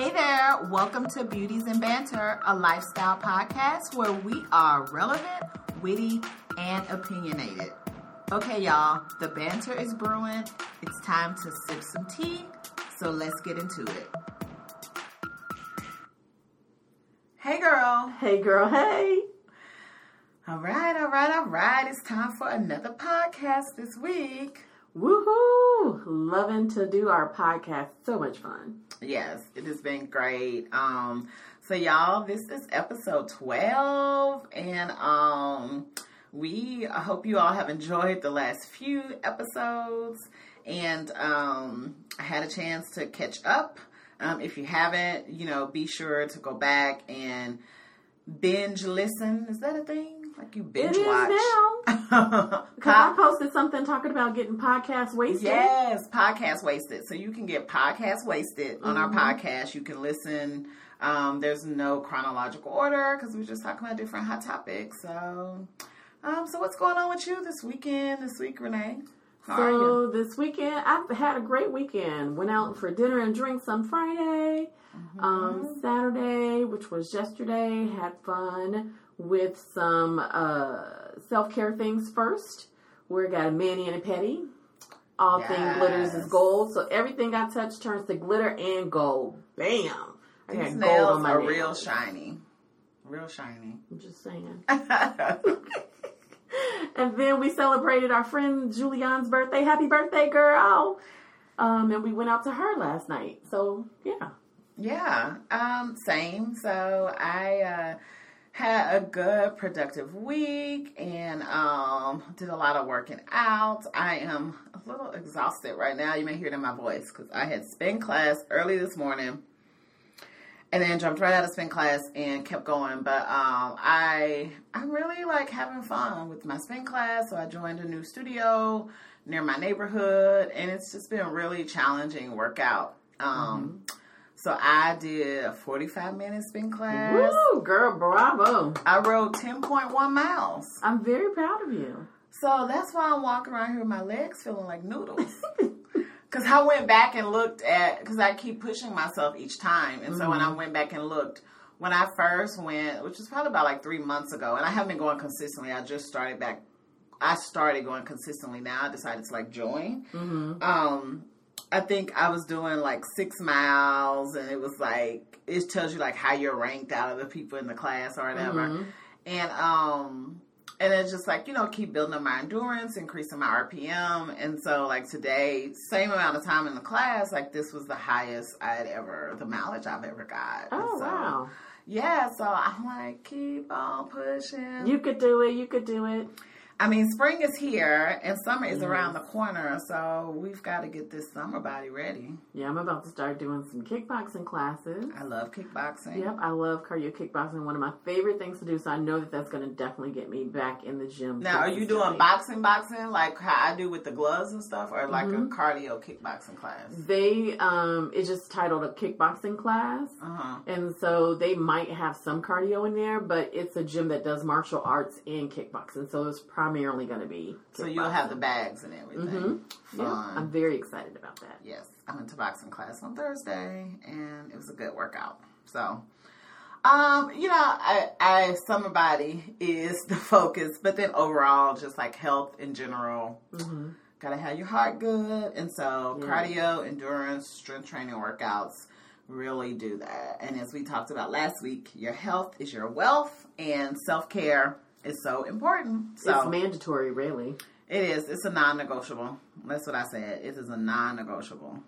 Hey there, welcome to Beauties and Banter, a lifestyle podcast where we are relevant, witty, and opinionated. Okay, y'all, the banter is brewing. It's time to sip some tea, so let's get into it. Hey, girl. Hey, girl. Hey. All right, all right, all right. It's time for another podcast this week. Woohoo! Loving to do our podcast. So much fun. Yes, it has been great. Um, so y'all, this is episode 12 and um we I hope you all have enjoyed the last few episodes and um I had a chance to catch up. Um, if you haven't, you know, be sure to go back and binge listen. Is that a thing? Like you binge it watch. now. Because I posted something talking about getting podcast wasted. Yes, podcast wasted. So you can get podcast wasted on Mm-hmm. our podcast. You can listen. Um, there's no chronological order because we're just talking about different hot topics. So, um, so what's going on with you this weekend? This week, Renee? How? So this weekend, I've had a great weekend. Went out for dinner and drinks on Friday. Mm-hmm. Um, Saturday, which was yesterday, had fun with some uh, self care things first. We got a mani and a petty. All thing glitters is gold, so everything I touch turns to glitter and gold. Bam! I These got gold nails on my are nails. real shiny, real shiny. I'm just saying. And then we celebrated our friend Julian's birthday. Happy birthday, girl! Um, and we went out to her last night. So yeah, Yeah, um, same. So I uh, had a good, productive week and um, did a lot of working out. I am a little exhausted right now. You may hear it in my voice because I had spin class early this morning. And then jumped right out of spin class and kept going. But um, I I'm really like having fun with my spin class. So I joined a new studio near my neighborhood, and it's just been really challenging workout. Um, So I did a 45 minute spin class. woo, girl, bravo! I rode 10.1 miles. I'm very proud of you. So that's why I'm walking around here with my legs feeling like noodles. Because I went back and looked at, because I keep pushing myself each time. And so when I went back and looked, when I first went, which was probably about like three months ago, and I haven't been going consistently, I just started back, I started going consistently now. I decided to like join. Um, I think I was doing like six miles, and it was like, it tells you like how you're ranked out of the people in the class or whatever. And, um, and it's just like you know keep building up my endurance increasing my rpm and so like today same amount of time in the class like this was the highest i had ever the mileage i've ever got Oh so, wow, yeah so i'm like keep on pushing you could do it. You could do it. I mean spring is here and summer is around the corner so we've got to get this summer body ready Yeah, I'm about to start doing some kickboxing classes. i love kickboxing Yep, I love cardio kickboxing. One of my favorite things to do. So I know that that's going to definitely get me back in the gym. now are you doing boxing boxing like how i do with the gloves and stuff or like Mm-hmm. a cardio kickboxing class They um, it's just titled a kickboxing class. uh-huh And so they might have some cardio in there, but it's a gym that does martial arts and kickboxing. So it's primarily going to be. So you'll have the bags and everything. Yeah, Fun. I'm very excited about that. yes, I went to boxing class on Thursday, and it was a good workout. So, um, you know, I, I summer body is the focus, but then overall, just like health in general, gotta have your heart good, and so Yeah. cardio, endurance, strength training workouts really do that. And as we talked about last week, your health is your wealth, and self care is so important. So It's mandatory, really. it is. It's a non-negotiable. That's what I said. It is a non-negotiable.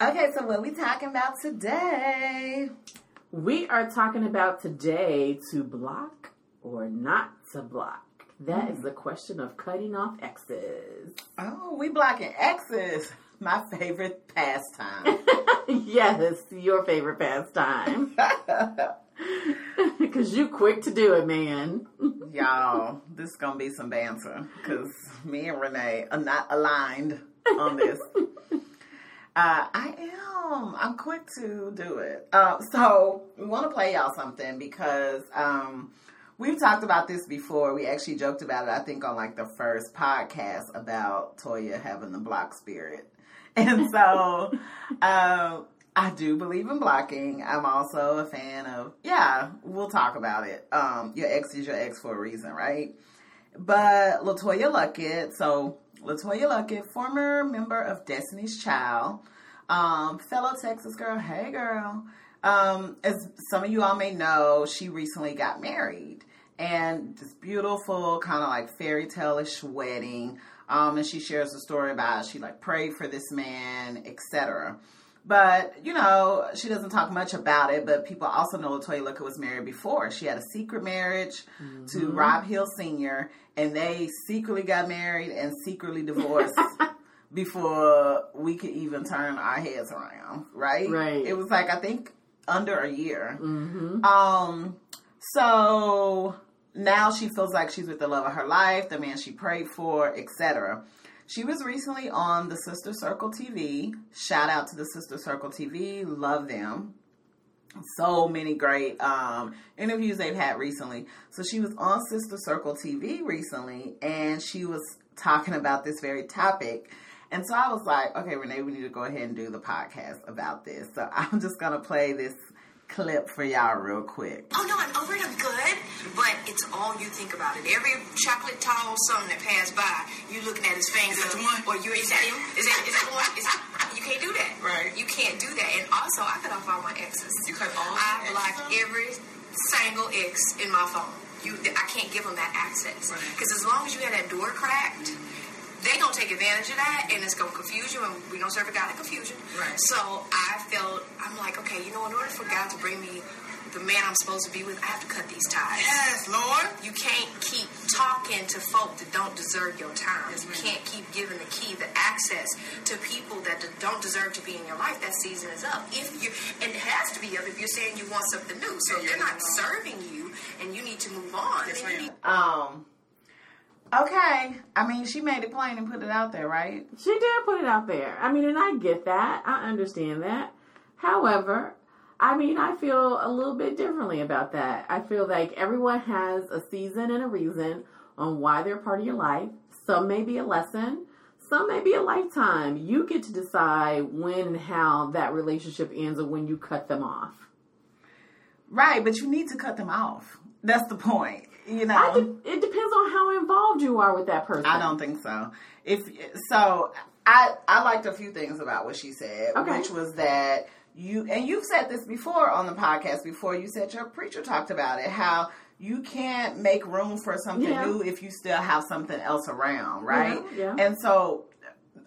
Okay, so what we talking about today? We are talking about today to block or not to block. That is the question of cutting off exes. Oh, we blocking exes. My favorite pastime. yes, your favorite pastime. Because you quick to do it, man. Y'all, this is gonna be some banter because me and Renee are not aligned on this. Uh, I am. I'm quick to do it. Uh, so we want to play y'all something because um, we've talked about this before. We actually joked about it. I think on like the first podcast about Toya having the block spirit, and so uh, I do believe in blocking. I'm also a fan of, yeah, we'll talk about it. Um, your ex is your ex for a reason, right? But LeToya Luckett, so LeToya Luckett, former member of Destiny's Child, um, fellow Texas girl, hey girl. Um, as some of you all may know, she recently got married and this beautiful kind of like fairy tale-ish wedding. Um, and she shares a story about she like prayed for this man, etc. But, you know, she doesn't talk much about it, but people also know LeToya Luckett was married before. She had a secret marriage mm-hmm. to Rob Hill Sr., and they secretly got married and secretly divorced before we could even turn our heads around, right? Right. It was like, I think, under a year. Mm-hmm. Um, so now she feels like she's with the love of her life, the man she prayed for, etc. She was recently on the Sister Circle TV. Shout out to the Sister Circle TV. Love them. So many great um, interviews they've had recently. So she was on Sister Circle TV recently and she was talking about this very topic. And so I was like, okay, Renee, we need to go ahead and do the podcast about this. So I'm just going to play this clip for y'all real quick. Oh no, I'm over it. I'm good. But it's all you think about it. Every chocolate tall something that passed by, you looking at his finger. Is that the one? Or you is that him? Is that is that the one? Is that, you can't do that. Right. You can't do that. And also, I cut off all my exes. You cut all. I blocked every single ex in my phone. You, I can't give them that access because right. as long as you have that door cracked they don't take advantage of that and it's gonna confuse you and we don't serve a God in confusion. Right. So I felt I'm like, okay, you know, in order for God to bring me the man I'm supposed to be with, I have to cut these ties. Yes, Lord. You can't keep talking to folk that don't deserve your time. Yes, you can't keep giving the key, the access to people that don't deserve to be in your life. That season is up. If you and it has to be up if you're saying you want something new. So if they're not serving you and you need to move on. Yes, then you need- Um, Okay. I mean, she made it plain and put it out there, right? She did put it out there. I mean, and I get that. I understand that. However, I mean, I feel a little bit differently about that. I feel like everyone has a season and a reason on why they're part of your life. Some may be a lesson, some may be a lifetime. You get to decide when and how that relationship ends or when you cut them off. Right, but you need to cut them off. That's the point. You know, de- it depends on how involved you are with that person. I don't think so. If so, I I liked a few things about what she said, okay. which was that you and you've said this before on the podcast before. You said your preacher talked about it how you can't make room for something yeah. new if you still have something else around, right? Yeah, yeah. And so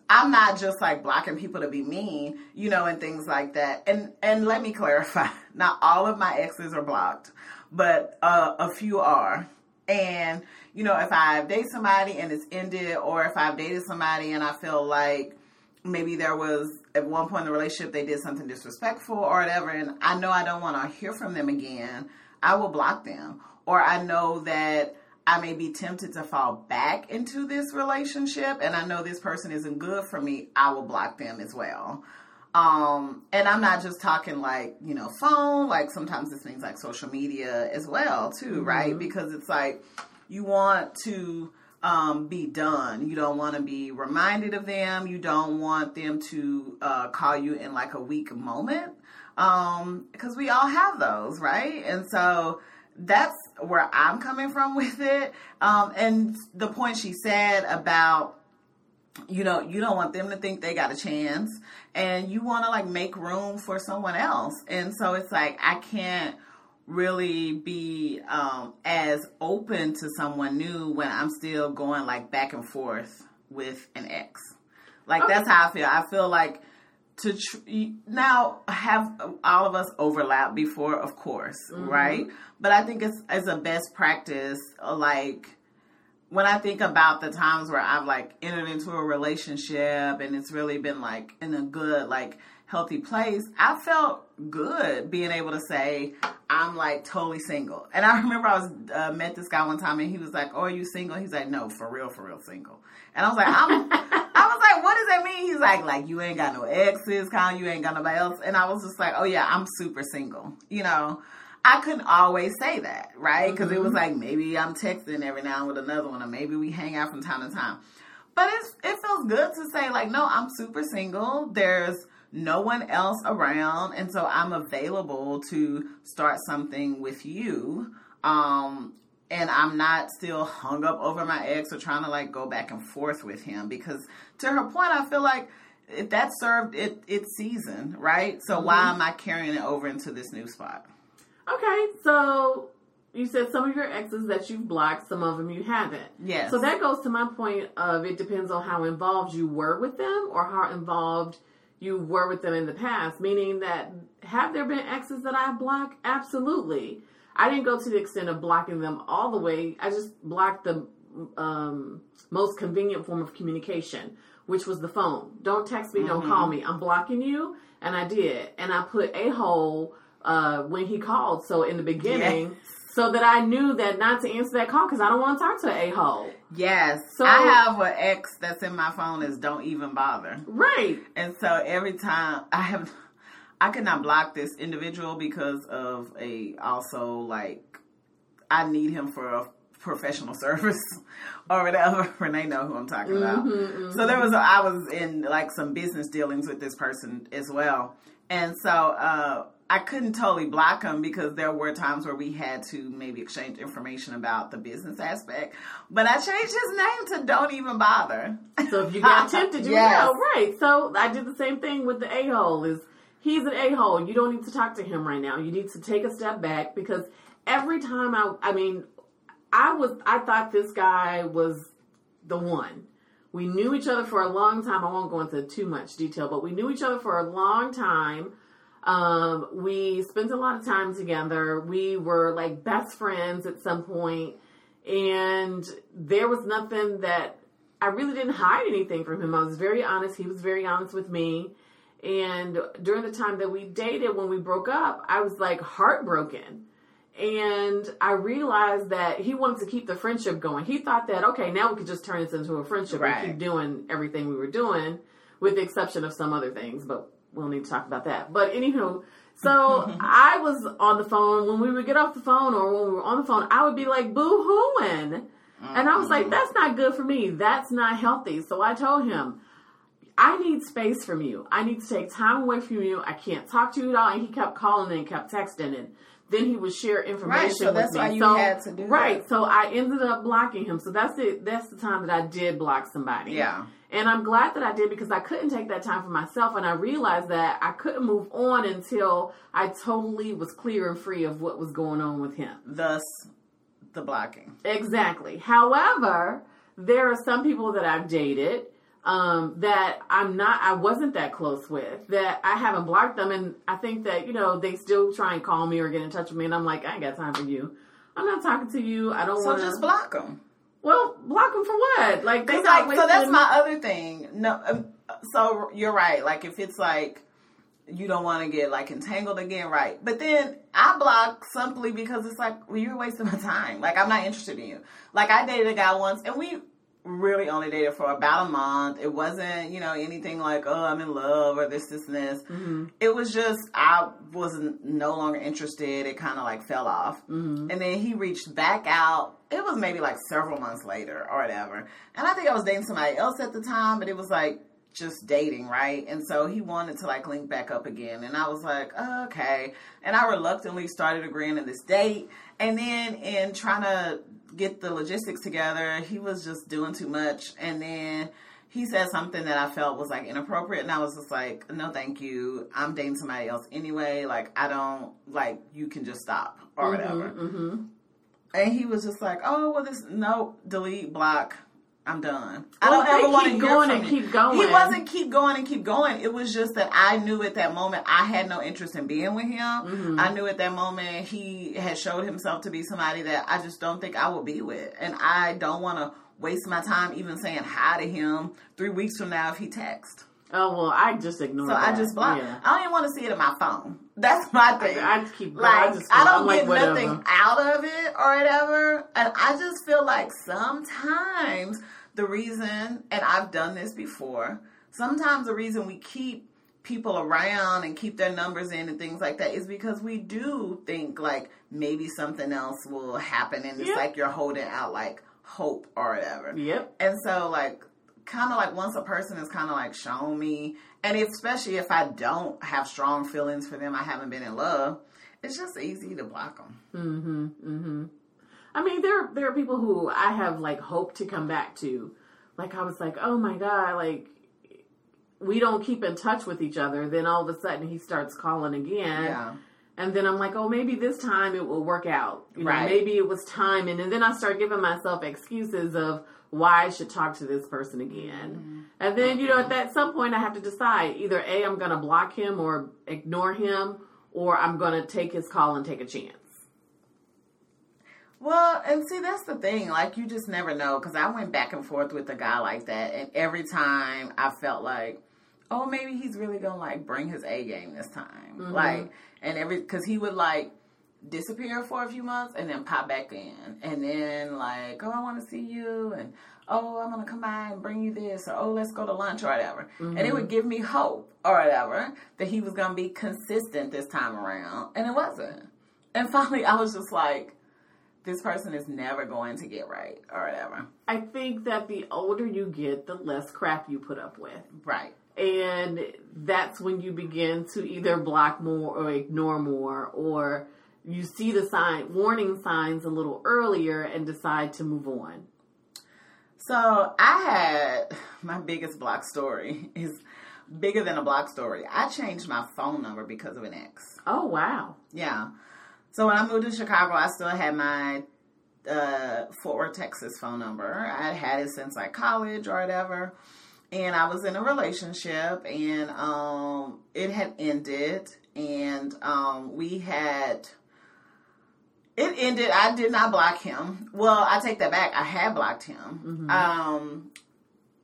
I'm not just like blocking people to be mean, you know, and things like that. And and let me clarify, not all of my exes are blocked, but uh, a few are. And you know, if I date somebody and it's ended, or if I've dated somebody and I feel like maybe there was at one point in the relationship they did something disrespectful or whatever, and I know I don't want to hear from them again, I will block them. Or I know that I may be tempted to fall back into this relationship and I know this person isn't good for me, I will block them as well. Um, and I'm not just talking like, you know, phone, like sometimes this means like social media as well, too, mm-hmm. right? Because it's like you want to um, be done. You don't want to be reminded of them. You don't want them to uh, call you in like a weak moment. Um, because we all have those, right? And so that's where I'm coming from with it. Um, and the point she said about you know, you don't want them to think they got a chance and you want to like make room for someone else. And so it's like, I can't really be um, as open to someone new when I'm still going like back and forth with an ex. Like okay. that's how I feel. I feel like to tr- now have all of us overlap before, of course, mm-hmm. right? But I think it's as a best practice, like when I think about the times where I've like entered into a relationship and it's really been like in a good, like healthy place, I felt good being able to say I'm like totally single. And I remember I was uh, met this guy one time and he was like, "Oh, are you single?" He's like, "No, for real, for real, single." And I was like, "I'm." I was like, "What does that mean?" He's like, "Like you ain't got no exes, kind of you ain't got nobody else." And I was just like, "Oh yeah, I'm super single," you know. I couldn't always say that, right? Because mm-hmm. it was mm-hmm. like maybe I'm texting every now and with another one, or maybe we hang out from time to time. But it's, it feels good to say like, no, I'm super single. There's no one else around, and so I'm available to start something with you. Um, and I'm not still hung up over my ex or trying to like go back and forth with him because to her point, I feel like if that served it its season, right? So why am I carrying it over into this new spot? Okay, so you said some of your exes that you've blocked, some of them you haven't. Yes. So that goes to my point of it depends on how involved you were with them or how involved you were with them in the past. Meaning that have there been exes that I've blocked? Absolutely. I didn't go to the extent of blocking them all the way. I just blocked the um, most convenient form of communication, which was the phone. Don't text me, don't call me. I'm blocking you, and I did. And I put a hole uh, when he called. So in the beginning, so that I knew that not to answer that call because I don't want to talk to a hole. Yes. So- I have an ex that's in my phone is don't even bother. Right. And so every time I have, I could not block this individual because of a also like I need him for a professional service or whatever. Renee know who I'm talking about. So there was a, I was in like some business dealings with this person as well, and so uh, I couldn't totally block him because there were times where we had to maybe exchange information about the business aspect. But I changed his name to "Don't even bother." So if you got tempted, you Yes. know, right. So I did the same thing with the a hole. Is he's an a hole? You don't need to talk to him right now. You need to take a step back because every time I, I mean, I was, I thought this guy was the one. We knew each other for a long time. I won't go into too much detail, but we knew each other for a long time. Um, we spent a lot of time together. We were like best friends at some point, and there was nothing that I really didn't hide anything from him. I was very honest. He was very honest with me. And during the time that we dated, when we broke up, I was like heartbroken. And I realized that he wanted to keep the friendship going. He thought that, okay, now we could just turn this into a friendship Right. and keep doing everything we were doing, with the exception of some other things, but we'll need to talk about that. But anywho, so I was on the phone. When we would get off the phone or when we were on the phone, I would be like boo hooing. And I was like, mm-hmm. that's not good for me. That's not healthy. So I told him, I need space from you. I need to take time away from you. I can't talk to you at all. And he kept calling and kept texting and then he would share information so with that's me. why you so, had to do right. that. So I ended up blocking him. So that's it. That's the time that I did block somebody. Yeah. And I'm glad that I did because I couldn't take that time for myself. And I realized that I couldn't move on until I totally was clear and free of what was going on with him. Thus, the blocking. Exactly. However, there are some people that I've dated um, that I'm not, I wasn't that close with, that I haven't blocked them. And I think that, you know, they still try and call me or get in touch with me. And I'm like, I ain't got time for you. I'm not talking to you. I don't So want to. just block them. Well, block them for what? Like, they like, so that's wasting- my other thing. No, um, so you're right. Like if it's like you don't want to get like entangled again, right? But then I block simply because it's like well, you're wasting my time. Like I'm not interested in you. Like I dated a guy once, and we really only dated for about a month. It wasn't you know anything like oh I'm in love or this this and this. Mm-hmm. It was just I was no longer interested. It kind of like fell off, mm-hmm. and then he reached back out. It was maybe like several months later or whatever. And I think I was dating somebody else at the time, but it was like just dating, right? And so he wanted to like link back up again. And I was like, oh, okay. And I reluctantly started agreeing to this date. And then in trying to get the logistics together, he was just doing too much. And then he said something that I felt was like inappropriate. And I was just like, no, thank you. I'm dating somebody else anyway. Like, I don't, like, you can just stop or whatever. Mm-hmm. And he was just like, "Oh, well, this no delete block. I'm done. I don't ever want to going and keep going. He wasn't keep going and keep going. It was just that I knew at that moment I had no interest in being with him. Mm-hmm. I knew at that moment he had showed himself to be somebody that I just don't think I would be with, and I don't want to waste my time even saying hi to him three weeks from now if he texts. Oh, well, I just ignore. So that. I just block. Yeah. I don't even want to see it in my phone. That's my thing. I just keep like I, just, I don't I'm get whatever. nothing out of it or whatever, and I just feel like sometimes the reason, and I've done this before, sometimes the reason we keep people around and keep their numbers in and things like that is because we do think like maybe something else will happen, and it's like you're holding out like hope or whatever. Yep. And so, like, kind of like once a person has kind of like shown me, and especially if I don't have strong feelings for them, I haven't been in love. It's just easy to block them. Mm-hmm. Mm-hmm. I mean, there there are people who I have like hope to come back to. Like I was like, oh my god, like we don't keep in touch with each other. Then all of a sudden he starts calling again. Yeah. And then I'm like, oh, maybe this time it will work out. You know, Right. maybe it was time. And, and then I start giving myself excuses of why I should talk to this person again. Mm-hmm. And then, you know, mm-hmm. at that some point I have to decide either A, I'm going to block him or ignore him, or I'm going to take his call and take a chance. Well, and see, that's the thing. Like, you just never know. Because I went back and forth with a guy like that, and every time I felt like, oh, maybe he's really gonna like bring his A game this time. Mm-hmm. Like, and every because he would like disappear for a few months and then pop back in, and then like, oh, I want to see you, and oh, I'm gonna come by and bring you this, or oh, let's go to lunch or whatever. And it mm-hmm. would give me hope or whatever that he was gonna be consistent this time around, and it wasn't. And finally, I was just like this person is never going to get right or whatever. I think that the older you get, the less crap you put up with. Right. and that's when you begin to either block more or ignore more or you see the sign warning signs a little earlier and decide to move on So I had my biggest block story is bigger than a block story. I changed my phone number because of an ex. oh wow Yeah. So when I moved to Chicago, I still had my uh, Fort Worth, Texas phone number. I had it since like college or whatever. And I was in a relationship and um, it had ended. And um, we had. It ended. I did not block him. Well, I take that back. I had blocked him. Um,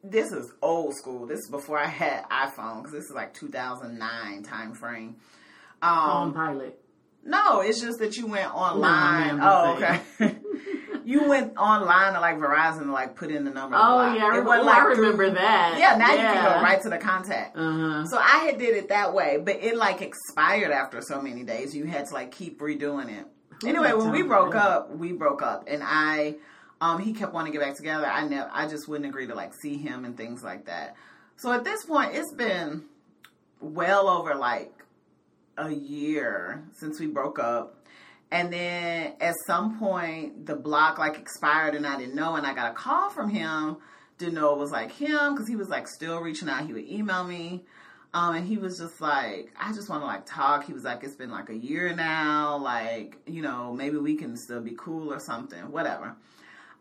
this is old school. This is before I had iPhone because this is like 2009 time frame. Um, pilot no, it's just that you went online. Oh, okay. you went online to like Verizon to like put in the number. oh yeah I, It remember, oh, I like, through- that Yeah, now you can go right to the contact. uh-huh So I had did it that way, but it like expired after so many days. You had to like keep redoing it. Anyway, when we broke that? up, we broke up, and I, um, he kept wanting to get back together. I never, I just wouldn't agree to like see him and things like that. So at this point, it's been well over like a year since we broke up. And then at some point, the block like expired and I didn't know. And I got a call from him, didn't know it was like him because he was like still reaching out. He would email me. Um, and he was just like, I just want to like talk. He was like, it's been like a year now. Like, you know, maybe we can still be cool or something, whatever.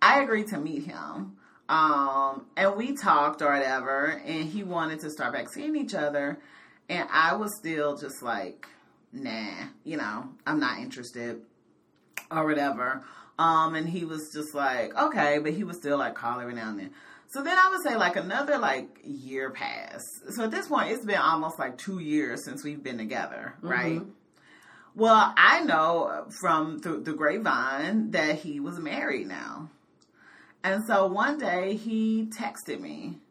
I agreed to meet him. Um, and we talked or whatever, and he wanted to start back seeing each other. And I was still just like, nah, you know, I'm not interested or whatever. Um, and he was just like, okay, but he was still like calling every now and then. So then I would say like another like year passed. So at this point, it's been almost like two years since we've been together, right? Well, I know from the, the grapevine that he was married now. And so one day he texted me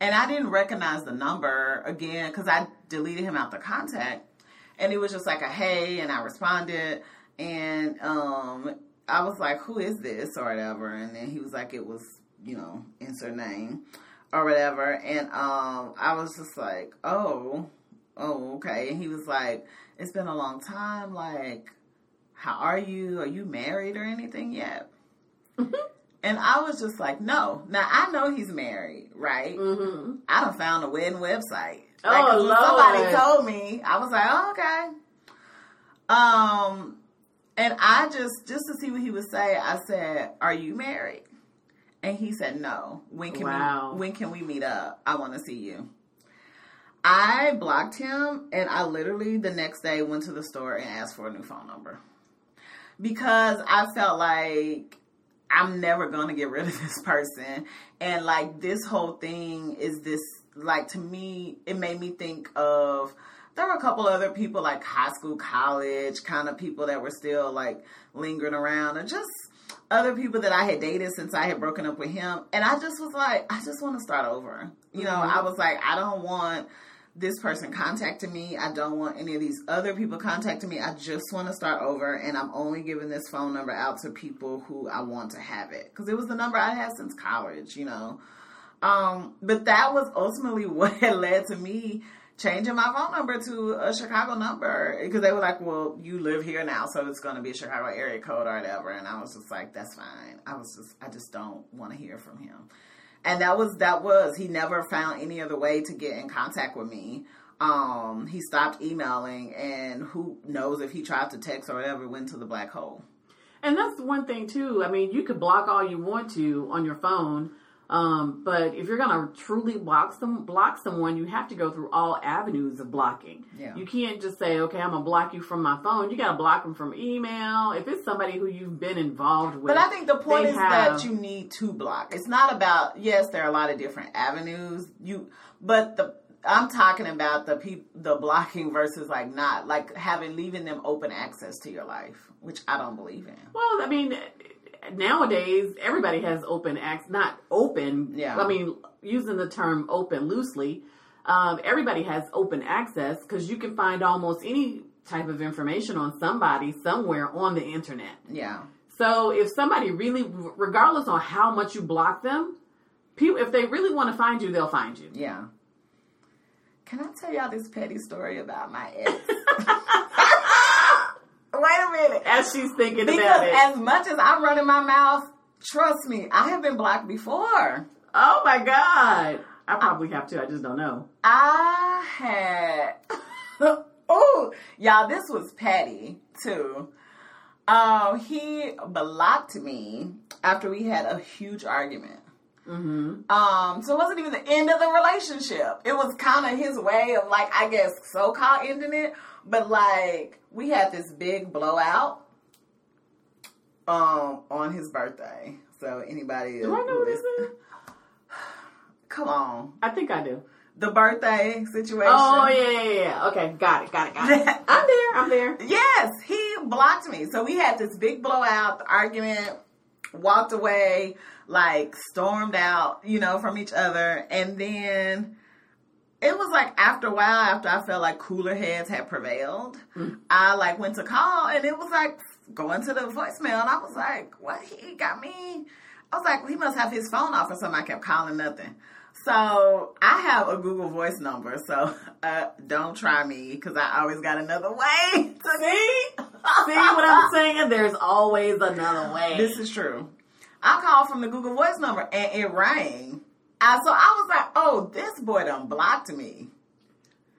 and I didn't recognize the number again because I deleted him out the contact. And it was just like a hey, and I responded, and um, I was like, "Who is this?" or whatever. And then he was like, "It was, you know, insert name or whatever." And um, I was just like, "Oh, oh, okay." And he was like, "It's been a long time. Like, how are you? Are you married or anything yet?" And I was just like, no. Now I know he's married, right? mm-hmm. I done found a wedding website. Oh, Like, 'cause Lord. somebody told me, I was like, oh, okay. Um, and I just just to see what he would say, I said, "Are you married?" And he said, "No. When can Wow. we when can we meet up? I want to see you." I blocked him, and I literally the next day went to the store and asked for a new phone number because I felt like I'm never gonna get rid of this person. And like this whole thing is this like to me, it made me think of there were a couple other people like high school, college kind of people that were still like lingering around, or just other people that I had dated since I had broken up with him. And I just was like, I just want to start over. You know, mm-hmm. I was like, I don't want this person contacted me. I don't want any of these other people contacting me. I just want to start over, and I'm only giving this phone number out to people who I want to have it because it was the number I had since college, you know. Um, but that was ultimately what led to me changing my phone number to a Chicago number because they were like, "Well, you live here now, so it's going to be a Chicago area code or whatever." And I was just like, "That's fine." I was just, I just don't want to hear from him. And that was that was he never found any other way to get in contact with me. Um, he stopped emailing, and who knows if he tried to text or whatever, went to the black hole. And that's one thing too. I mean, you could block all you want to on your phone, um, but if you're gonna truly block some block someone, you have to go through all avenues of blocking. Yeah. You can't just say, "Okay, I'm gonna block you from my phone." You gotta block them from email. If it's somebody who you've been involved with, But I think the point is have- that you need to block. It's not about yes, there are a lot of different avenues. You, but the I'm talking about the peop, the blocking versus like not like having leaving them open access to your life, which I don't believe in. Well, I mean, nowadays everybody has open access. Not open. Yeah. I mean, using the term open loosely, um, everybody has open access because you can find almost any type of information on somebody somewhere on the internet. Yeah, So if somebody really, regardless on how much you block them, people, if they really want to find you, they'll find you. yeah. Can I tell y'all this petty story about my ex? Wait a minute. As she's thinking Because about it. as much as I'm running my mouth, trust me, I have been blocked before. oh my god. I probably have to. I just don't know. I had oh y'all this was petty too. Um he blocked me after we had a huge argument. Mm-hmm. Um so it wasn't even the end of the relationship. It was kind of his way of like I guess so called ending it, but like we had this big blowout um on his birthday. So anybody Do I know this is? Come on. I think I do. The birthday situation. Oh yeah, yeah, yeah, yeah. Okay, got it, got it, got it. I'm there. I'm there. Yes, he blocked me. So we had this big blowout, the argument, walked away, like stormed out, you know, from each other. And then it was like after a while, after I felt like cooler heads had prevailed, I like went to call and it was like going to the voicemail. And I was like, what? He got me. I was like, he must have his phone off or something. I kept calling nothing. So I have a Google Voice number, so uh, don't try me because I always got another way. To See? See what I'm saying? There's always another way. This is true. I called from the Google Voice number and it rang. So I was like, oh, this boy done blocked me.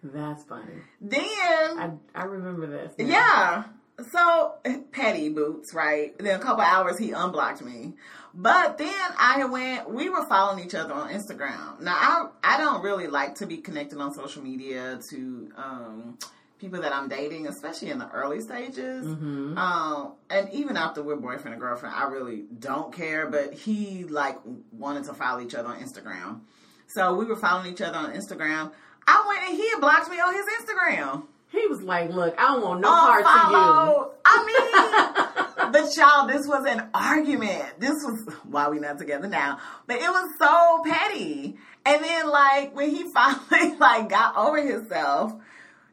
That's funny. Then, I I remember this. now. yeah. So petty boots, right? Then a couple hours he unblocked me. But then I went we were following each other on Instagram. Now I I don't really like to be connected on social media to um people that I'm dating, especially in the early stages. Mm-hmm. Um and even after we're boyfriend and girlfriend, I really don't care, but he like wanted to follow each other on Instagram. So we were following each other on Instagram. I went and he had blocked me on his Instagram. He was like, "Look, I don't want no part of you." I mean, but y'all, this was an argument. This was why we not together now. But it was so petty. And then, like, when he finally like got over himself,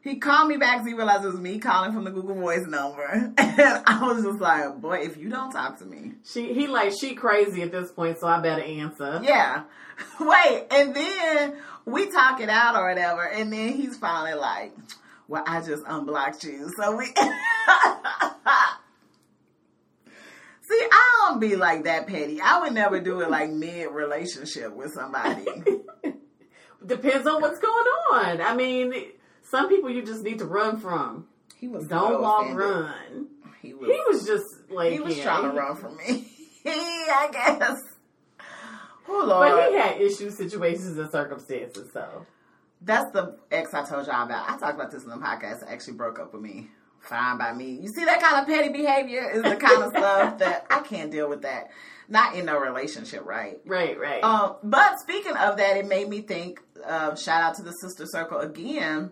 he called me back because he realized it was me calling from the Google Voice number, and I was just like, "Boy, if you don't talk to me, She he like she crazy at this point, so I better answer. yeah." Wait, and then we talk it out or whatever, and then he's finally like, "Well, I just unblocked you." So we. See, I don't be like that petty. I would never do it like mid relationship with somebody. Depends on what's going on. I mean, some people you just need to run from. He was Don't so walk, offended. run. He was. He was just like he was yeah, trying to run from me. I guess. Oh Lord. But he had issues, situations, and circumstances. So That's the ex I told y'all about. I talked about this in the podcast. That actually broke up with me. Fine by me. You see that kind of petty behavior is the kind of stuff that I can't deal with. That not in a relationship, right? right, right. Um, but speaking of that, it made me think. Uh, shout out to the Sister Circle again.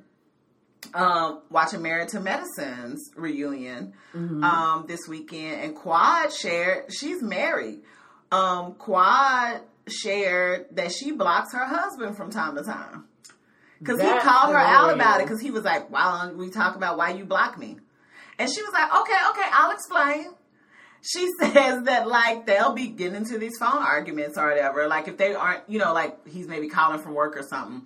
Um, watching Married to Medicine's reunion um, this weekend, and Quad shared she's married. Um, Quad shared that she blocks her husband from time to time because he called her out about it because he was like, "Why don't we talk about why you block me?" And she was like, "Okay, okay, I'll explain." She says that like they'll be getting into these phone arguments or whatever. Like if they aren't, you know, like he's maybe calling from work or something.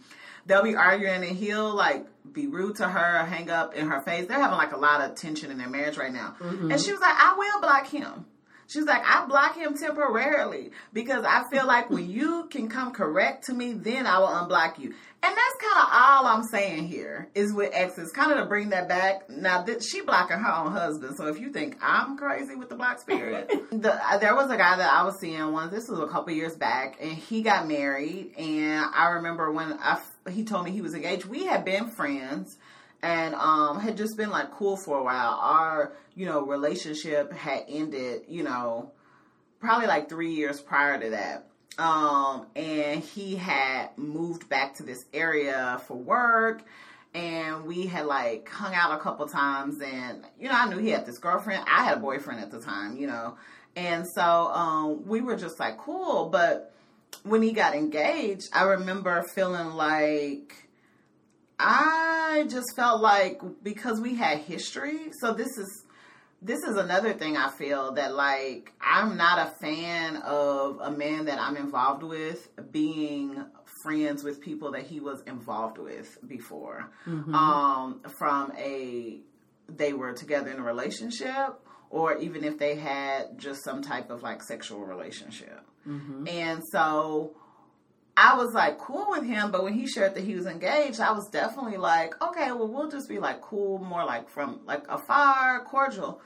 They'll be arguing and he'll like be rude to her, hang up in her face. They're having like a lot of tension in their marriage right now. And she was like, I will block him. She's like, I block him temporarily because I feel like when you can come correct to me, then I will unblock you. And that's kind of all I'm saying here is with exes, kind of to bring that back. Now, th- she blocking her own husband. So if you think I'm crazy with the block spirit, the, uh, there was a guy that I was seeing once. This was a couple years back, and he got married. And I remember when I he told me he was engaged. We had been friends and um had just been like cool for a while. Our you know relationship had ended. You know, probably like three years prior to that. Um, and he had moved back to this area for work. And we had like hung out a couple times, and you know, I knew he had this girlfriend. I had a boyfriend at the time, you know, and so um, we were just like cool. But when he got engaged, I remember feeling like I just felt like because we had history, so this is this is another thing I feel that like I'm not a fan of a man that I'm involved with being friends with people that he was involved with before. Um from a they were together in a relationship or even if they had just some type of like sexual relationship. And so I was like cool with him, but when he shared that he was engaged, I was definitely like, okay, well, we'll just be like cool, more like from like afar, cordial.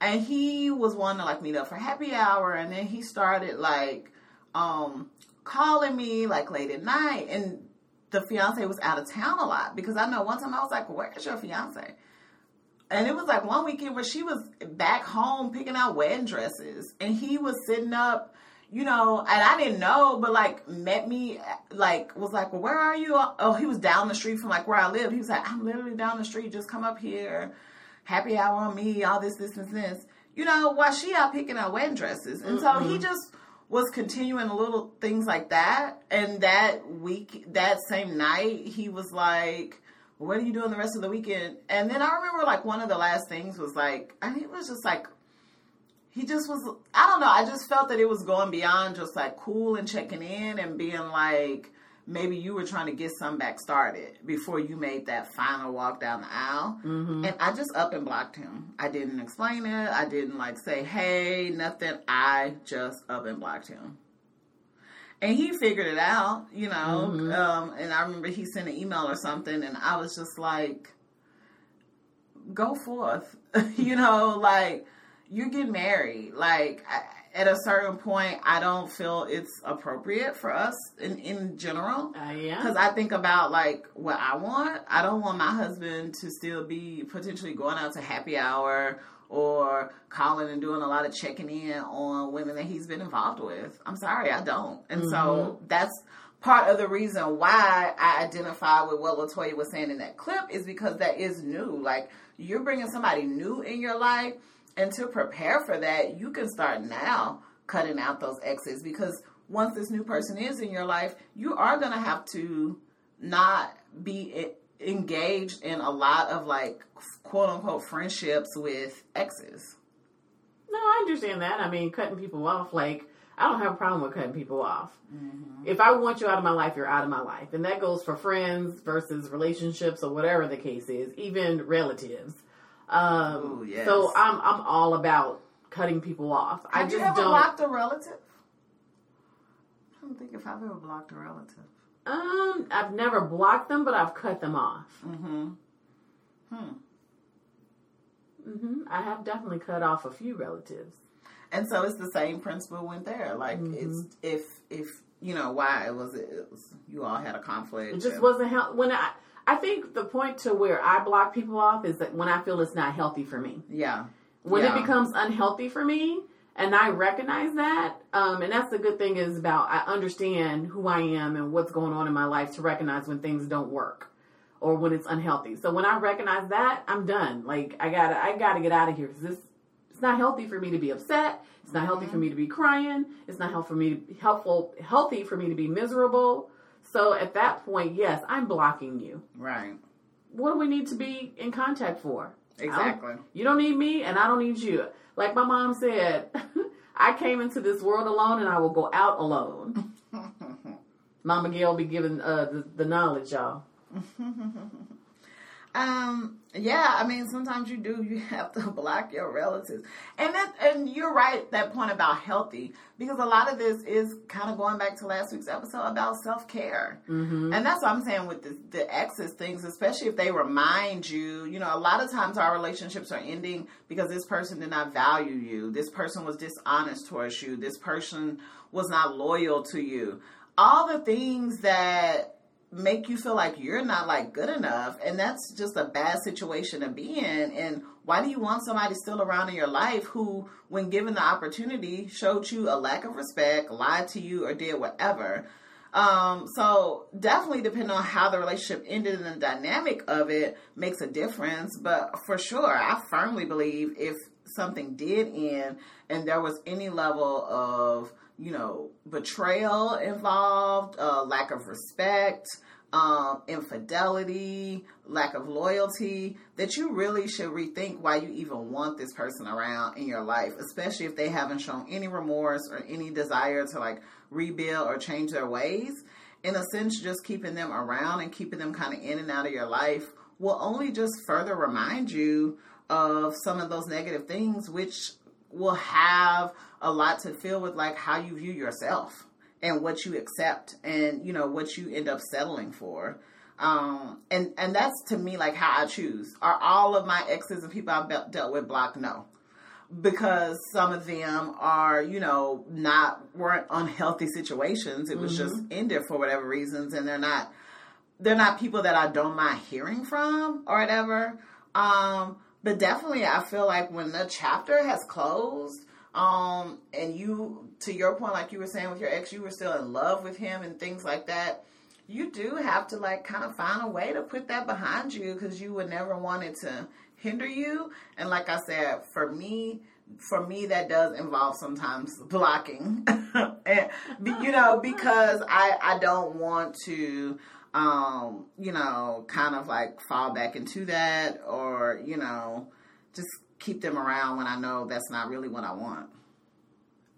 And he was one to like meet up for happy hour, and then he started like um calling me like late at night, and the fiance was out of town a lot because I know one time I was like, where's your fiance? And it was like one weekend where she was back home picking out wedding dresses, and he was sitting up, you know, and I didn't know, but like met me, like was like, well, where are you? Oh, he was down the street from like where I live. He was like, I'm literally down the street. Just come up here, happy hour on me, all this, this, and this. You know, while she out picking out wedding dresses, and so he mm-hmm. just was continuing little things like that. And that week, that same night, he was like, what are you doing the rest of the weekend? And then I remember like one of the last things was like, and he was just like, he just was, I don't know, I just felt that it was going beyond just like cool and checking in and being like, maybe you were trying to get some back started before you made that final walk down the aisle. And I just up and blocked him. I didn't explain it. I didn't like say, hey, nothing. I just up and blocked him and he figured it out, you know. Um, and I remember he sent an email or something, and I was just like, "Go forth," you know, like you get married. Like I, at a certain point, I don't feel it's appropriate for us in in general. Uh, yeah. Because I think about like what I want. I don't want my husband to still be potentially going out to happy hour or calling and doing a lot of checking in on women that he's been involved with. I'm sorry, I don't. And so that's part of the reason why I identify with what LeToya was saying in that clip is because that is new. Like you're bringing somebody new in your life, and to prepare for that, you can start now cutting out those exes because once this new person is in your life, you are going to have to not be engaged in a lot of like quote unquote friendships with exes. No, I understand that. I mean, cutting people off, like, I don't have a problem with cutting people off. Mm-hmm. If I want you out of my life, you're out of my life. And that goes for friends versus relationships or whatever the case is, even relatives. Um, Ooh, yes. So I'm, I'm all about cutting people off. I Have just you ever don't. blocked a relative? I don't think if I've ever blocked a relative. Um, I've never blocked them, but I've cut them off. Mm-hmm. Hmm. Mm-hmm. I have definitely cut off a few relatives. And so it's the same principle went there. Like Mm-hmm. it's if if you know why it was it was you all had a conflict. It just and- wasn't help when I. I think the point to where I block people off is that when I feel it's not healthy for me. yeah. When Yeah. it becomes unhealthy for me, and I recognize that, um, and that's the good thing is about I understand who I am and what's going on in my life to recognize when things don't work or when it's unhealthy. So when I recognize that, I'm done. Like I gotta, I gotta get out of here because this, it's not healthy for me to be upset. It's not healthy for me to be crying. It's not helpful for me to be helpful, healthy for me to be miserable. So at that point, yes, I'm blocking you. Right. What do we need to be in contact for? I don't- Exactly. You don't need me, and I don't need you. Like my mom said, I came into this world alone, and I will go out alone. Mama Gail be giving uh, the, the knowledge, y'all. Um, yeah, I mean, sometimes you do. You have to block your relatives, and that, and you're right. That point about healthy, because a lot of this is kind of going back to last week's episode about self care, mm-hmm. and that's what I'm saying with the, the exes things, especially if they remind you. You know, a lot of times our relationships are ending because this person did not value you. This person was dishonest towards you. This person was not loyal to you. All the things that make you feel like you're not like good enough and that's just a bad situation to be in and why do you want somebody still around in your life who when given the opportunity showed you a lack of respect lied to you or did whatever? Um, so definitely depending on how the relationship ended and the dynamic of it makes a difference but for sure i firmly believe if something did end and there was any level of you know, betrayal involved, uh, lack of respect, um, infidelity, lack of loyalty, that you really should rethink why you even want this person around in your life, especially if they haven't shown any remorse or any desire to like rebuild or change their ways. In a sense, just keeping them around and keeping them kind of in and out of your life will only just further remind you of some of those negative things, which will have a lot to feel with like how you view yourself and what you accept and you know what you end up settling for um, and and that's to me like how I choose. Are all of my exes and people I've dealt with blocked? No, because some of them are you know not weren't unhealthy situations. It was mm-hmm. just ended for whatever reasons, and they're not they're not people that I don't mind hearing from or whatever. Um, but definitely, I feel like when the chapter has closed, um, and you, to your point, like you were saying with your ex, you were still in love with him and things like that. You do have to like kind of find a way to put that behind you because you would never want it to hinder you. And like I said, for me, for me that does involve sometimes blocking, and, you know, because I I don't want to um, you know, kind of like fall back into that or, you know, just keep them around when I know that's not really what I want.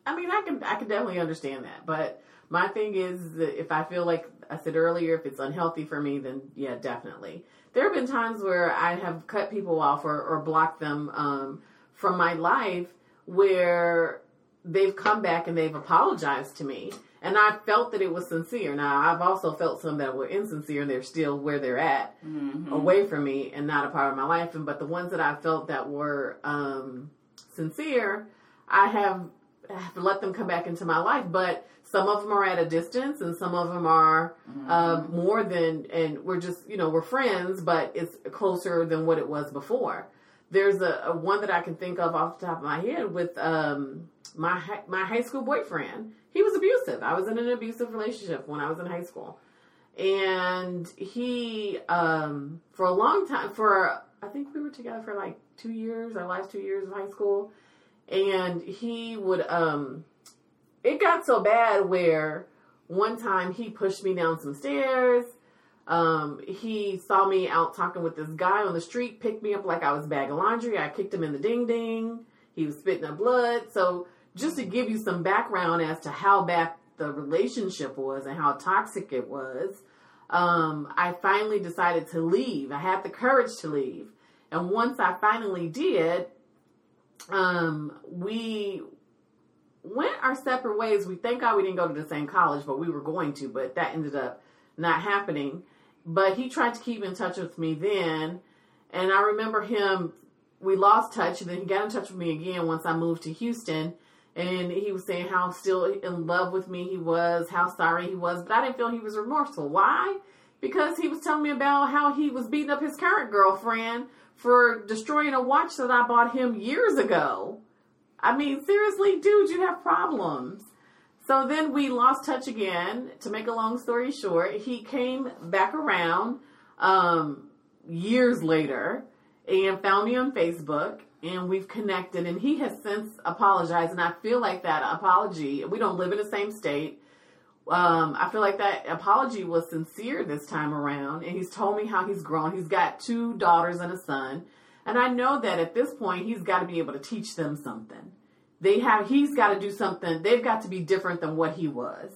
I mean, I can I can definitely understand that, but my thing is if I feel like I said earlier, if it's unhealthy for me, then yeah, definitely. There have been times where I have cut people off or, or blocked them um, from my life where they've come back and they've apologized to me and I felt that it was sincere. Now I've also felt some that were insincere and they're still where they're at, mm-hmm. away from me and not a part of my life. And but the ones that I felt that were um, sincere, I have, have let them come back into my life. But some of them are at a distance, and some of them are mm-hmm. uh, more than, and we're just you know we're friends, but it's closer than what it was before. There's a, a one that I can think of off the top of my head with um, my my high school boyfriend he was abusive. I was in an abusive relationship when I was in high school. And he, um, for a long time, for, I think we were together for like two years, our last two years of high school. And he would, um, it got so bad where one time he pushed me down some stairs. Um, he saw me out talking with this guy on the street, picked me up like I was bag of laundry. I kicked him in the ding ding. He was spitting up blood. So just to give you some background as to how bad the relationship was and how toxic it was, um, I finally decided to leave. I had the courage to leave. And once I finally did, um, we went our separate ways. We thank God we didn't go to the same college, but we were going to, but that ended up not happening. But he tried to keep in touch with me then. And I remember him, we lost touch, and then he got in touch with me again once I moved to Houston and he was saying how still in love with me he was, how sorry he was, but I didn't feel he was remorseful. Why? Because he was telling me about how he was beating up his current girlfriend for destroying a watch that I bought him years ago. I mean, seriously, dude, you have problems. So then we lost touch again. To make a long story short, he came back around um, years later and found me on Facebook and we've connected and he has since apologized and i feel like that apology we don't live in the same state. Um, i feel like that apology was sincere this time around and he's told me how he's grown. He's got two daughters and a son and i know that at this point he's got to be able to teach them something they have he's got to do something they've got to be different than what he was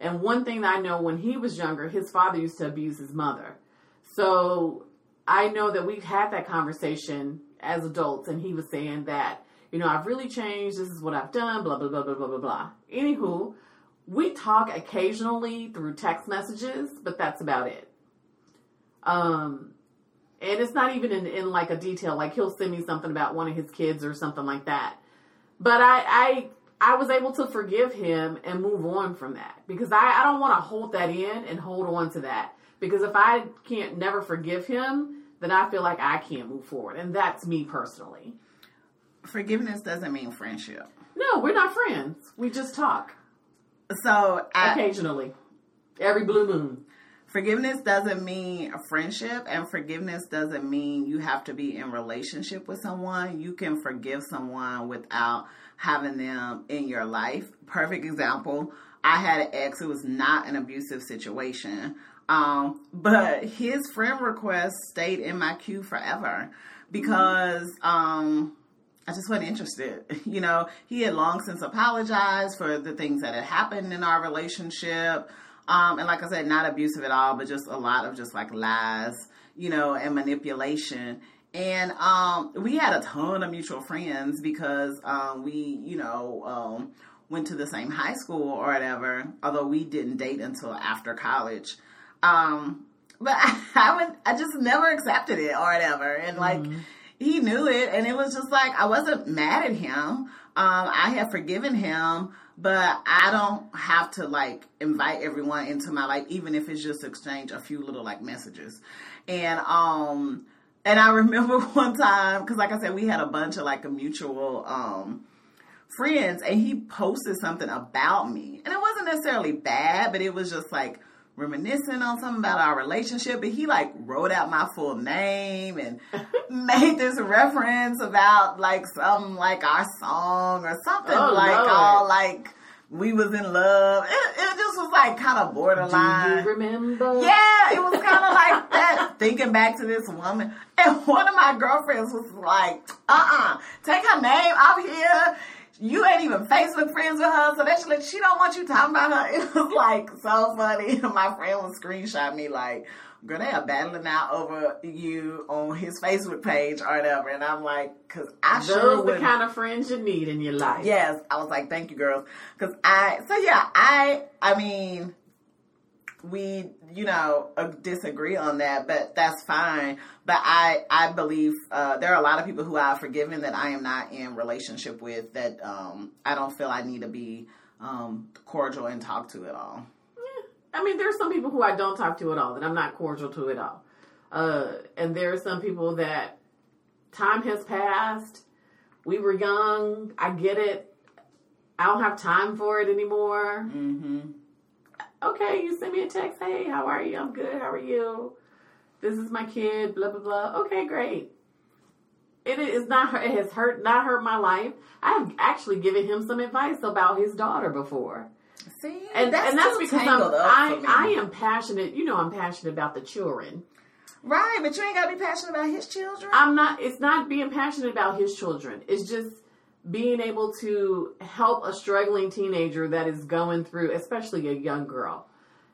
And one thing I know when he was younger, his father used to abuse his mother. So I know that we've had that conversation as adults, and he was saying that, you know, I've really changed. This is what I've done, blah, blah, blah, blah, blah, blah, blah. Anywho, we talk occasionally through text messages, but that's about it. Um, and it's not even in, in like a detail, like he'll send me something about one of his kids or something like that. But I, I I was able to forgive him and move on from that because I, I don't want to hold that in and hold on to that because if I can't never forgive him, then I feel like I can't move forward. And that's me personally. Forgiveness doesn't mean friendship. No, we're not friends. We just talk So I, occasionally, every blue moon. Forgiveness doesn't mean a friendship, and forgiveness doesn't mean you have to be in relationship with someone. You can forgive someone without having them in your life. Perfect example. I had an ex. It was not an abusive situation. Um, but his friend request stayed in my queue forever because um, I just wasn't interested. You know, he had long since apologized for the things that had happened in our relationship. Um, and like I said, not abusive at all, but just a lot of just like lies, you know, and manipulation. And um, we had a ton of mutual friends because um, we, you know, um, went to the same high school or whatever, although we didn't date until after college. Um, but I, I would, I just never accepted it or whatever. And like, he knew it and it was just like, I wasn't mad at him. Um, I had forgiven him, but I don't have to like invite everyone into my life, even if it's just exchange a few little like messages. And, um, and I remember one time, cause like I said, we had a bunch of like a mutual, um, friends and he posted something about me and it wasn't necessarily bad but it was just like reminiscing on something about our relationship but he like wrote out my full name and made this reference about like some like our song or something Oh, like Lord. all like we was in love it, it just was like kind of borderline Do you remember? yeah, it was kind of like that. Thinking back to this woman, and one of my girlfriends was like, "Uh-uh, take her name out here. You ain't even Facebook friends with her, so that she, like, she don't want you talking about her." It was like so funny. My friend was screenshot me like, "Girl, they are battling out over you on his Facebook page or whatever," and I'm like, "Cause I sure Those the would." kind of friends you need in your life. Yes, I was like, thank you, girls. Because I, so yeah, I, I mean, we, you know, uh, disagree on that, but that's fine. But I, I believe uh, there are a lot of people who I've forgiven that I am not in relationship with that um, I don't feel I need to be um, cordial and talk to at all. yeah. I mean, there are some people who I don't talk to at all, that I'm not cordial to at all. Uh, and there are some people that time has passed. We were young. I get it. I don't have time for it anymore. Mm-hmm. Okay, you send me a text. Hey, how are you? I'm good. How are you? This is my kid. Blah blah blah. Okay, great. It is not. It has hurt. Not hurt my life. I've actually given him some advice about his daughter before. See, and that's, and that's because I'm, I. I am passionate. You know, I'm passionate about the children. right, but you ain't gotta be passionate about his children. I'm not. It's not being passionate about his children. It's just being able to help a struggling teenager that is going through, especially a young girl,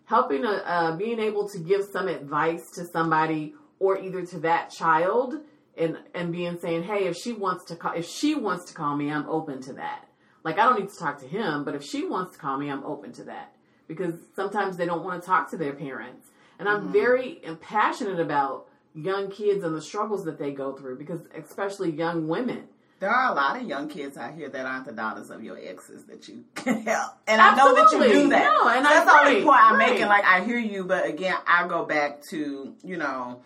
helping a uh, being able to give some advice to somebody or either to that child and and being saying, hey, if she wants to call, if she wants to call me, I'm open to that. Like I don't need to talk to him, but if she wants to call me, I'm open to that because sometimes they don't want to talk to their parents. And I'm very passionate about young kids and the struggles that they go through because especially young women. There are a lot of young kids out here that aren't the daughters of your exes that you can help. And I know that you do that. No, and I- that's the only point I'm right. making. Like, I hear you, but again, I go back to, you know,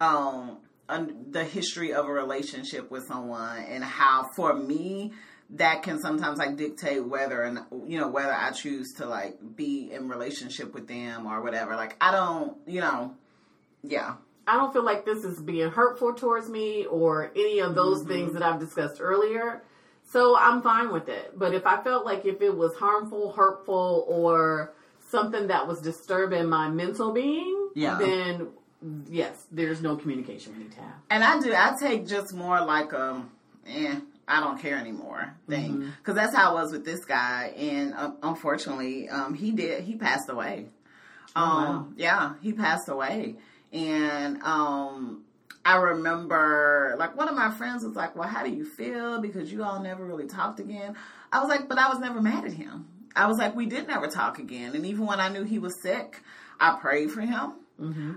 um, un- the history of a relationship with someone and how, for me, that can sometimes like dictate whether and you know whether I choose to like be in relationship with them or whatever. Like I don't, you know, yeah. I don't feel like this is being hurtful towards me or any of those Mm-hmm. things that I've discussed earlier. So I'm fine with it. But if I felt like if it was harmful, hurtful, or something that was disturbing my mental being, Yeah. then yes, there's no communication we need to have. And I do. I take just more like um, eh. I don't care anymore thing. Because that's how I was with this guy, and uh, unfortunately, um, he did. He passed away. Um, wow. yeah, he passed away, and um, I remember like one of my friends was like, "Well, how do you feel? Because you all never really talked again." I was like, "But I was never mad at him." I was like, "We did never talk again," and even when I knew he was sick, I prayed for him.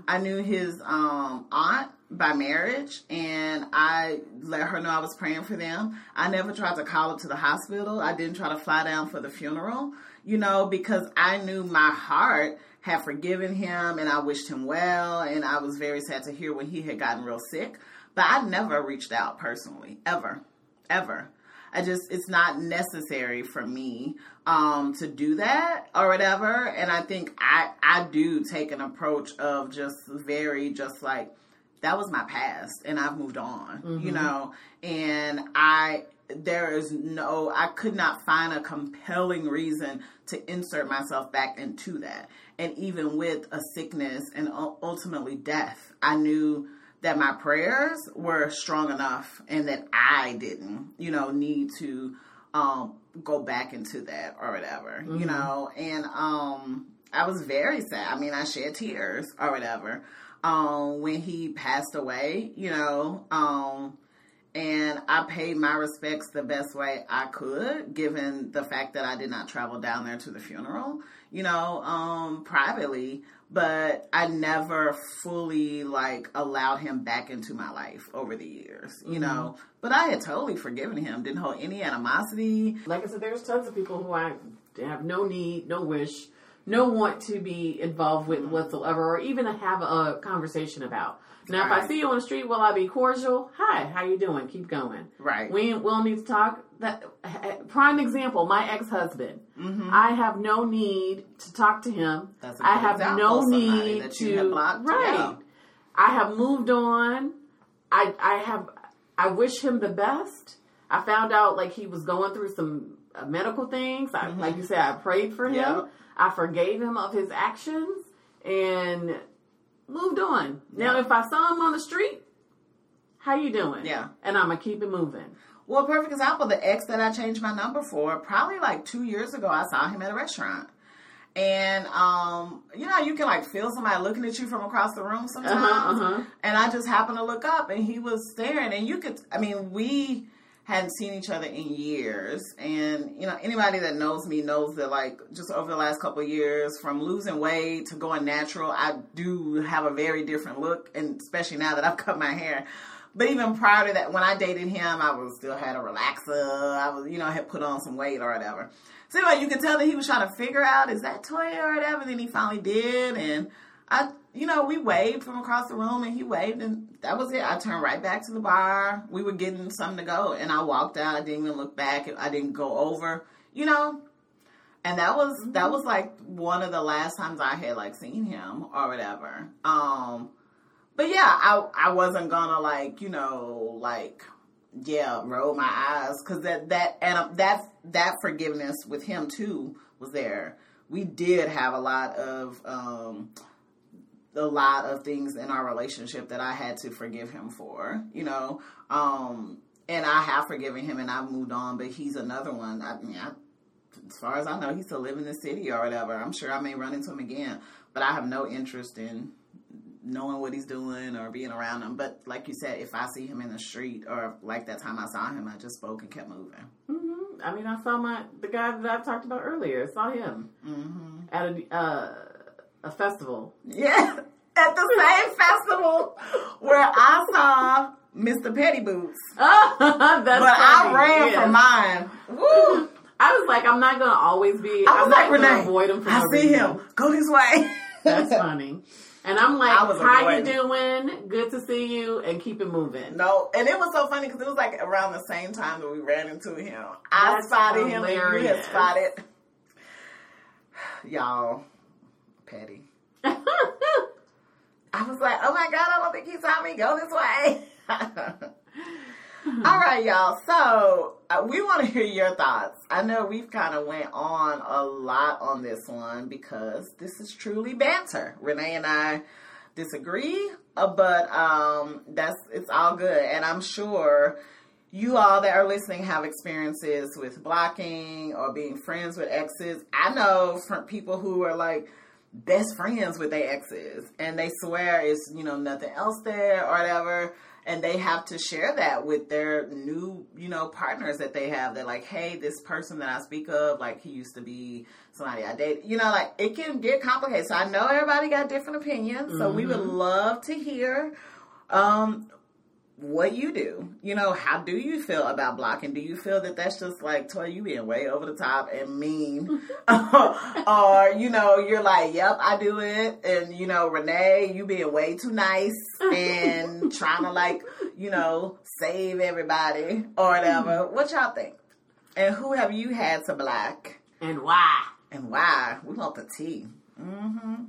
I knew his um, aunt by marriage, and I let her know I was praying for them. I never tried to call up to the hospital. I didn't try to fly down for the funeral, you know, because I knew my heart had forgiven him, and I wished him well, and I was very sad to hear when he had gotten real sick. But I never reached out personally, ever, ever. I just it's not necessary for me um to do that or whatever and I think I I do take an approach of just very just like that was my past and I've moved on you know and I there is no I could not find a compelling reason to insert myself back into that and even with a sickness and ultimately death I knew that my prayers were strong enough and that I didn't, you know, need to um go back into that or whatever, you know. And um I was very sad. I mean, I shed tears or whatever. Um when he passed away, you know, um and I paid my respects the best way I could, given the fact that I did not travel down there to the funeral, you know, um, privately. But I never fully like allowed him back into my life over the years, you know. But I had totally forgiven him, didn't hold any animosity. Like I said, there's tons of people who I have no need, no wish, no want to be involved with whatsoever, or even have a conversation about. Now, if I see you on the street, will I be cordial? Hi, how you doing? Keep going. Right. We will need to talk. That prime example, my ex-husband. Mm-hmm. I have no need to talk to him. Mm-hmm. That's a I have no need to right. Yeah. I have moved on. I I have I wish him the best. I found out like he was going through some uh, medical things. I, Like you said, I prayed for him. Mm-hmm. Yeah. I forgave him of his actions and moved on. Now, if I saw him on the street, how you doing? Yeah. and I'm gonna keep it moving. Well, perfect example, the ex that I changed my number for, probably like two years ago, I saw him at a restaurant. And um, you know, you can like feel somebody looking at you from across the room sometimes. Uh-huh, uh-huh. And I just happened to look up and he was staring and you could I mean, we hadn't seen each other in years and you know, anybody that knows me knows that like just over the last couple years from losing weight to going natural, I do have a very different look and especially now that I've cut my hair. But even prior to that, when I dated him, I was still had a relaxer. I was, you know, had put on some weight or whatever. So anyway, you could tell that he was trying to figure out is that Toya or whatever. Then he finally did, and I, you know, we waved from across the room, and he waved, and that was it. I turned right back to the bar. We were getting something to go, and I walked out. I didn't even look back. I didn't go over, you know. And that was that was like one of the last times I had like seen him or whatever. Um, but yeah, I I wasn't gonna like you know like yeah roll my eyes because that that and um, that that forgiveness with him too was there. We did have a lot of um a lot of things in our relationship that I had to forgive him for, you know. Um and I have forgiven him and I've moved on, but he's another one. I mean, I, as far as I know, he's still living in the city or whatever. I'm sure I may run into him again, but I have no interest in knowing what he's doing or being around him. But like you said, if I see him in the street or like that time I saw him, I just spoke and kept moving. hmm I mean, I saw my the guy that I talked about earlier. Saw him hmm at a uh, a festival. Yeah, at the same festival where I saw Mr. Petty Boots, That's but funny. I ran Yeah. for mine. Woo! I was like, I'm not gonna always be. I was I'm like, Renee, avoid him. For I no see reason. him. Go this way. That's funny. And I'm like, I how you doing? Good to see you, and keep it moving. No, and it was so funny because it was like around the same time that we ran into him. I That's spotted him and you had spotted. Y'all, Petty. I was like, oh my God, I don't think he saw me go this way. All right, y'all. So uh, we want to hear your thoughts. I know we've kind of went on a lot on this one because this is truly banter. Renee and I disagree, uh, but um, that's it's all good, and I'm sure you all that are listening have experiences with blocking or being friends with exes. I know from people who are like best friends with their exes and they swear it's, you know, nothing else there or whatever. And they have to share that with their new, you know, partners that they have. They're like, hey, this person that I speak of, like he used to be somebody I date. You know, like it can get complicated. So I know everybody got different opinions. Mm-hmm. So we would love to hear um, what you do. You know, how do you feel about blocking? Do you feel that that's just like, Toy, you being way over the top and mean? or, you know, you're like, yep, I do it. And, you know, Renee, you being way too nice and trying to like, you know, save everybody or whatever. What y'all think? And who have you had to block? And why? And why? We want the tea. Mm-hmm.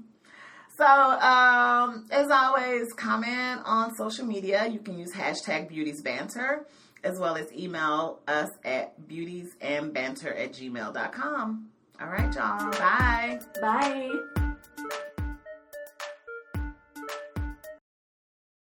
So, um, as always, comment on social media. You can use hashtag beauties banter as well as email us at beautiesandbanter at gmail.com. All right, y'all. Bye. Bye.